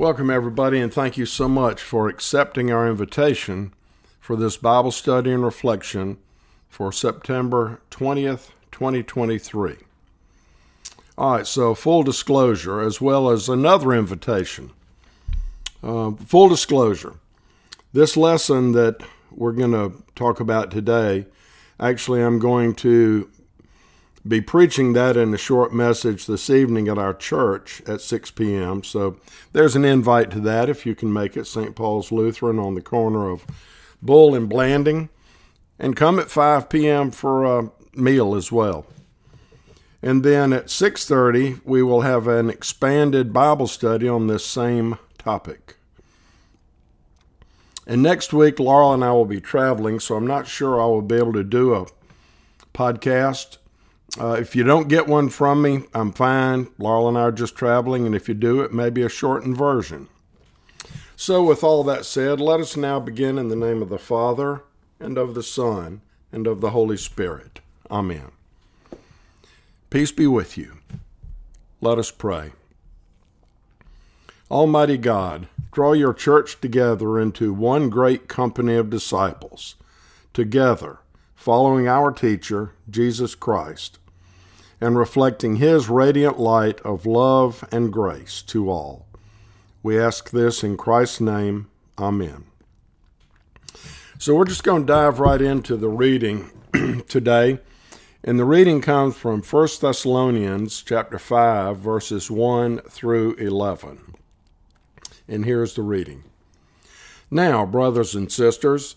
Welcome, everybody, and thank you so much for accepting our invitation for this Bible study and reflection for September 20th, 2023. All right, so full disclosure, as well as another invitation. Uh, full disclosure this lesson that we're going to talk about today, actually, I'm going to be preaching that in a short message this evening at our church at 6 p.m. So there's an invite to that if you can make it. St. Paul's Lutheran on the corner of Bull and Blanding. And come at 5 p.m. for a meal as well. And then at 6:30 we will have an expanded Bible study on this same topic. And next week Laurel and I will be traveling, so I'm not sure I will be able to do a podcast uh, if you don't get one from me, I'm fine. Laurel and I are just traveling, and if you do, it may be a shortened version. So, with all that said, let us now begin in the name of the Father, and of the Son, and of the Holy Spirit. Amen. Peace be with you. Let us pray. Almighty God, draw your church together into one great company of disciples, together, following our teacher, Jesus Christ and reflecting His radiant light of love and grace to all. We ask this in Christ's name. Amen. So we're just going to dive right into the reading today. And the reading comes from 1 Thessalonians chapter 5 verses 1 through 11. And here's the reading. Now, brothers and sisters,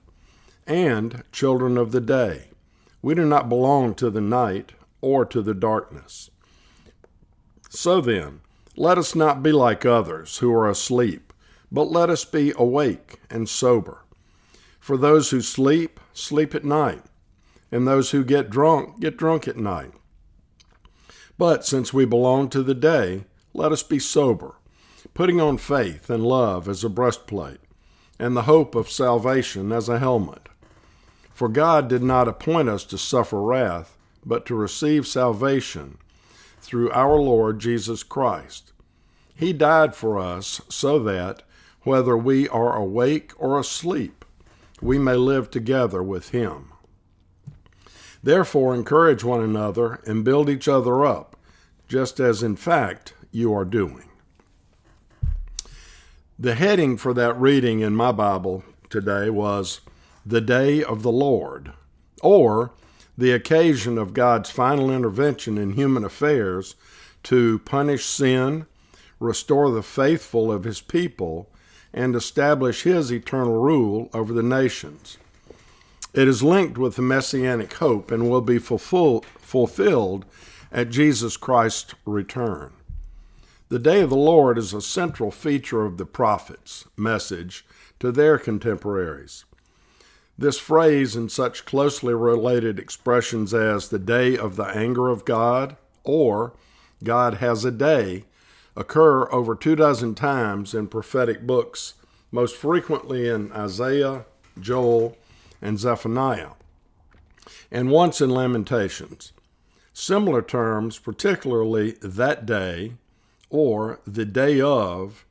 and children of the day. We do not belong to the night or to the darkness. So then, let us not be like others who are asleep, but let us be awake and sober. For those who sleep, sleep at night, and those who get drunk, get drunk at night. But since we belong to the day, let us be sober, putting on faith and love as a breastplate, and the hope of salvation as a helmet. For God did not appoint us to suffer wrath, but to receive salvation through our Lord Jesus Christ. He died for us so that, whether we are awake or asleep, we may live together with Him. Therefore, encourage one another and build each other up, just as in fact you are doing. The heading for that reading in my Bible today was the day of the Lord, or the occasion of God's final intervention in human affairs to punish sin, restore the faithful of his people, and establish his eternal rule over the nations. It is linked with the messianic hope and will be fulfill, fulfilled at Jesus Christ's return. The day of the Lord is a central feature of the prophet's message to their contemporaries. This phrase and such closely related expressions as the day of the anger of God or God has a day occur over two dozen times in prophetic books, most frequently in Isaiah, Joel, and Zephaniah, and once in Lamentations. Similar terms, particularly that day or the day of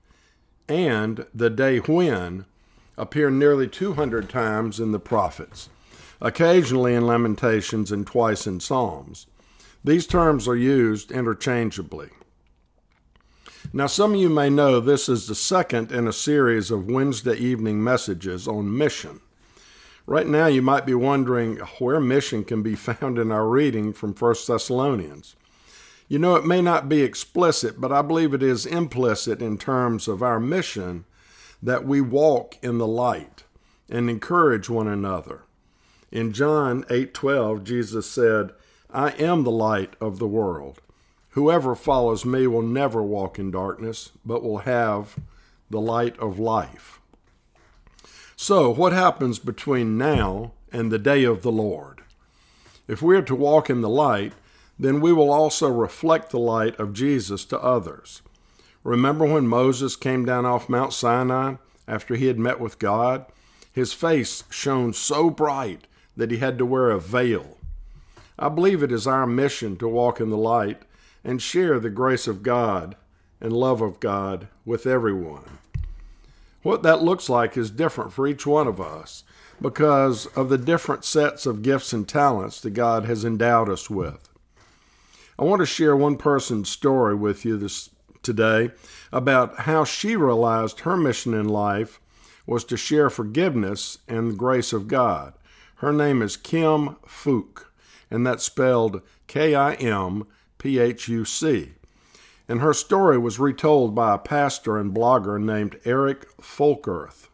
and the day when, appear nearly 200 times in the prophets, occasionally in Lamentations and twice in Psalms. These terms are used interchangeably. Now, some of you may know this is the second in a series of Wednesday evening messages on mission. Right now, you might be wondering where mission can be found in our reading from 1 Thessalonians. You know, it may not be explicit, but I believe it is implicit in terms of our mission that we walk in the light and encourage one another. In John 8:12, Jesus said, "I am the light of the world. Whoever follows me will never walk in darkness, but will have the light of life. So, what happens between now and the day of the Lord? If we are to walk in the light, then we will also reflect the light of Jesus to others. Remember when Moses came down off Mount Sinai after he had met with God? His face shone so bright that he had to wear a veil. I believe it is our mission to walk in the light and share the grace of God and love of God with everyone. What that looks like is different for each one of us because of the different sets of gifts and talents that God has endowed us with. I want to share one person's story with you this today about how she realized her mission in life was to share forgiveness and the grace of God. Her name is Kim Phuc, and that's spelled K I M P H U C. And her story was retold by a pastor and blogger named Eric Folkerth.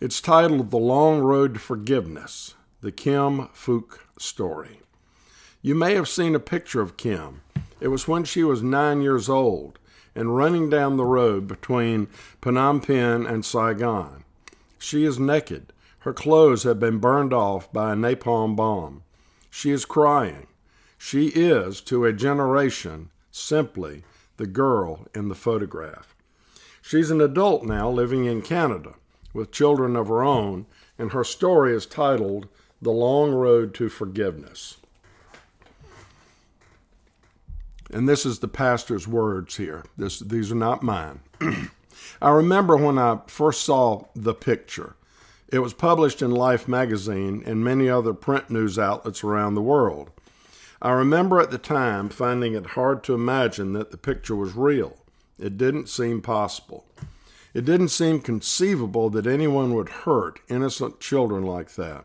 It's titled The Long Road to Forgiveness The Kim Phuc Story. You may have seen a picture of Kim. It was when she was nine years old and running down the road between Phnom Penh and Saigon. She is naked. Her clothes have been burned off by a napalm bomb. She is crying. She is, to a generation, simply the girl in the photograph. She's an adult now living in Canada with children of her own, and her story is titled The Long Road to Forgiveness. And this is the pastor's words here. This, these are not mine. I remember when I first saw the picture. It was published in Life magazine and many other print news outlets around the world. I remember at the time finding it hard to imagine that the picture was real. It didn't seem possible. It didn't seem conceivable that anyone would hurt innocent children like that.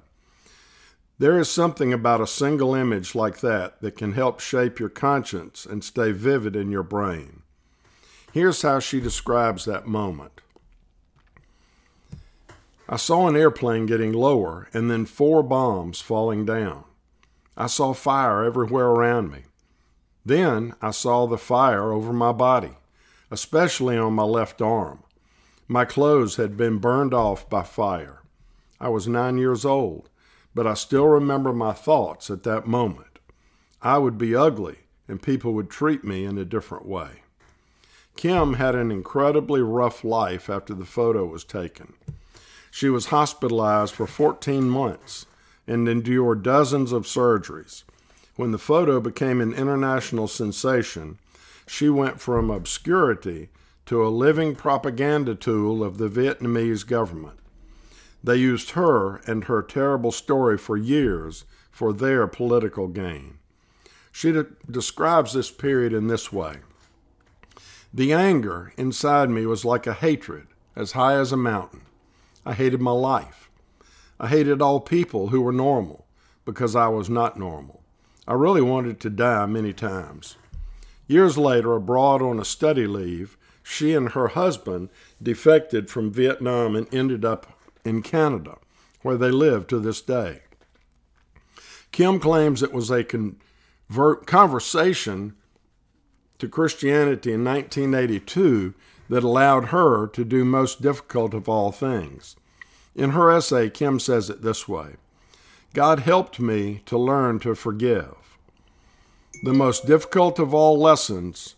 There is something about a single image like that that can help shape your conscience and stay vivid in your brain. Here's how she describes that moment. I saw an airplane getting lower and then four bombs falling down. I saw fire everywhere around me. Then I saw the fire over my body, especially on my left arm. My clothes had been burned off by fire. I was nine years old but I still remember my thoughts at that moment. I would be ugly and people would treat me in a different way. Kim had an incredibly rough life after the photo was taken. She was hospitalized for 14 months and endured dozens of surgeries. When the photo became an international sensation, she went from obscurity to a living propaganda tool of the Vietnamese government. They used her and her terrible story for years for their political gain. She de- describes this period in this way The anger inside me was like a hatred as high as a mountain. I hated my life. I hated all people who were normal because I was not normal. I really wanted to die many times. Years later, abroad on a study leave, she and her husband defected from Vietnam and ended up in Canada, where they live to this day. Kim claims it was a convert conversation to Christianity in 1982 that allowed her to do most difficult of all things. In her essay, Kim says it this way God helped me to learn to forgive. The most difficult of all lessons,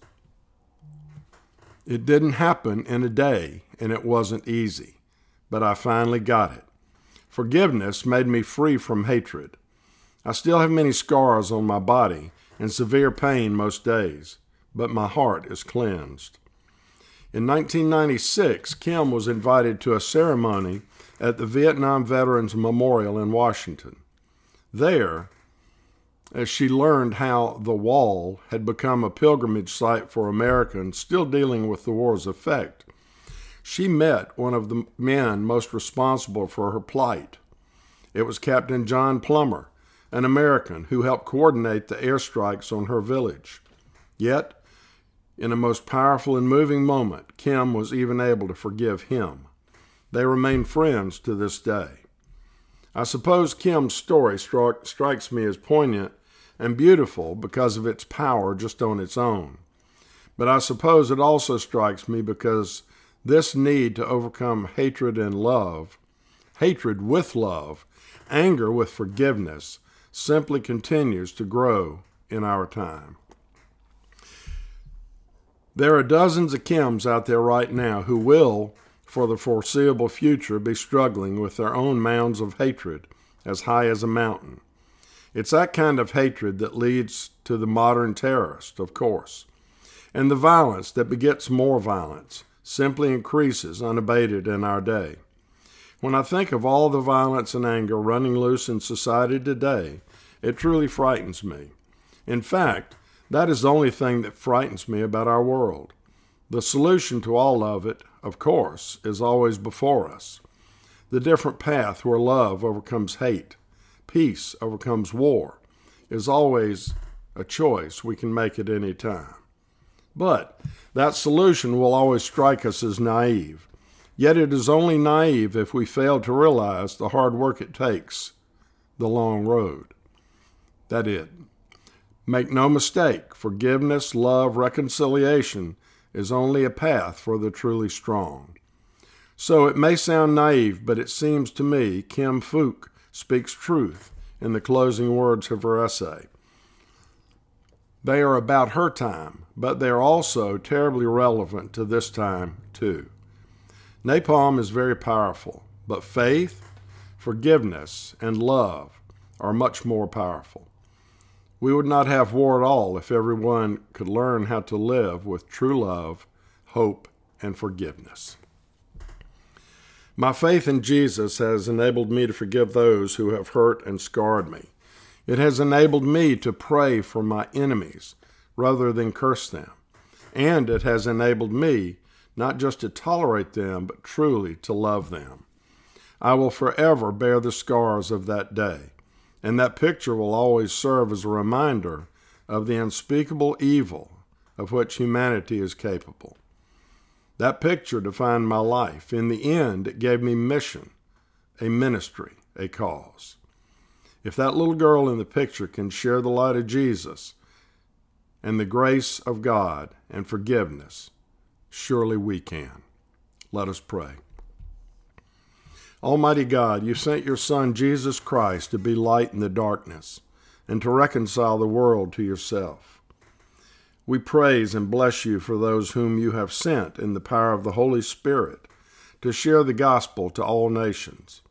it didn't happen in a day and it wasn't easy but I finally got it. Forgiveness made me free from hatred. I still have many scars on my body and severe pain most days, but my heart is cleansed. In 1996, Kim was invited to a ceremony at the Vietnam Veterans Memorial in Washington. There, as she learned how the wall had become a pilgrimage site for Americans still dealing with the war's effect, she met one of the men most responsible for her plight. It was Captain John Plummer, an American who helped coordinate the airstrikes on her village. Yet, in a most powerful and moving moment, Kim was even able to forgive him. They remain friends to this day. I suppose Kim's story struck, strikes me as poignant and beautiful because of its power just on its own. But I suppose it also strikes me because this need to overcome hatred and love, hatred with love, anger with forgiveness, simply continues to grow in our time. There are dozens of Kims out there right now who will, for the foreseeable future, be struggling with their own mounds of hatred as high as a mountain. It's that kind of hatred that leads to the modern terrorist, of course. And the violence that begets more violence simply increases unabated in our day. When I think of all the violence and anger running loose in society today, it truly frightens me. In fact, that is the only thing that frightens me about our world. The solution to all of it, of course, is always before us. The different path where love overcomes hate, peace overcomes war, is always a choice we can make at any time. But that solution will always strike us as naive. Yet it is only naive if we fail to realize the hard work it takes, the long road. That it. Make no mistake, forgiveness, love, reconciliation is only a path for the truly strong. So it may sound naive, but it seems to me Kim Phuc speaks truth in the closing words of her essay. They are about her time, but they are also terribly relevant to this time, too. Napalm is very powerful, but faith, forgiveness, and love are much more powerful. We would not have war at all if everyone could learn how to live with true love, hope, and forgiveness. My faith in Jesus has enabled me to forgive those who have hurt and scarred me. It has enabled me to pray for my enemies rather than curse them. And it has enabled me not just to tolerate them, but truly to love them. I will forever bear the scars of that day. And that picture will always serve as a reminder of the unspeakable evil of which humanity is capable. That picture defined my life. In the end, it gave me mission, a ministry, a cause. If that little girl in the picture can share the light of Jesus and the grace of God and forgiveness, surely we can. Let us pray. Almighty God, you sent your Son, Jesus Christ, to be light in the darkness and to reconcile the world to yourself. We praise and bless you for those whom you have sent in the power of the Holy Spirit to share the gospel to all nations.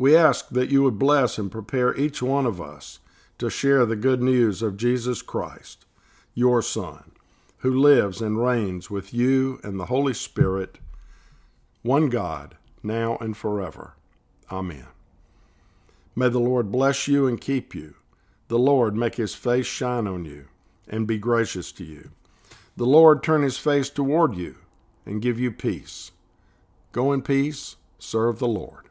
We ask that you would bless and prepare each one of us to share the good news of Jesus Christ, your Son, who lives and reigns with you and the Holy Spirit, one God now and forever. Amen. May the Lord bless you and keep you. The Lord make his face shine on you and be gracious to you. The Lord turn his face toward you and give you peace. Go in peace, serve the Lord.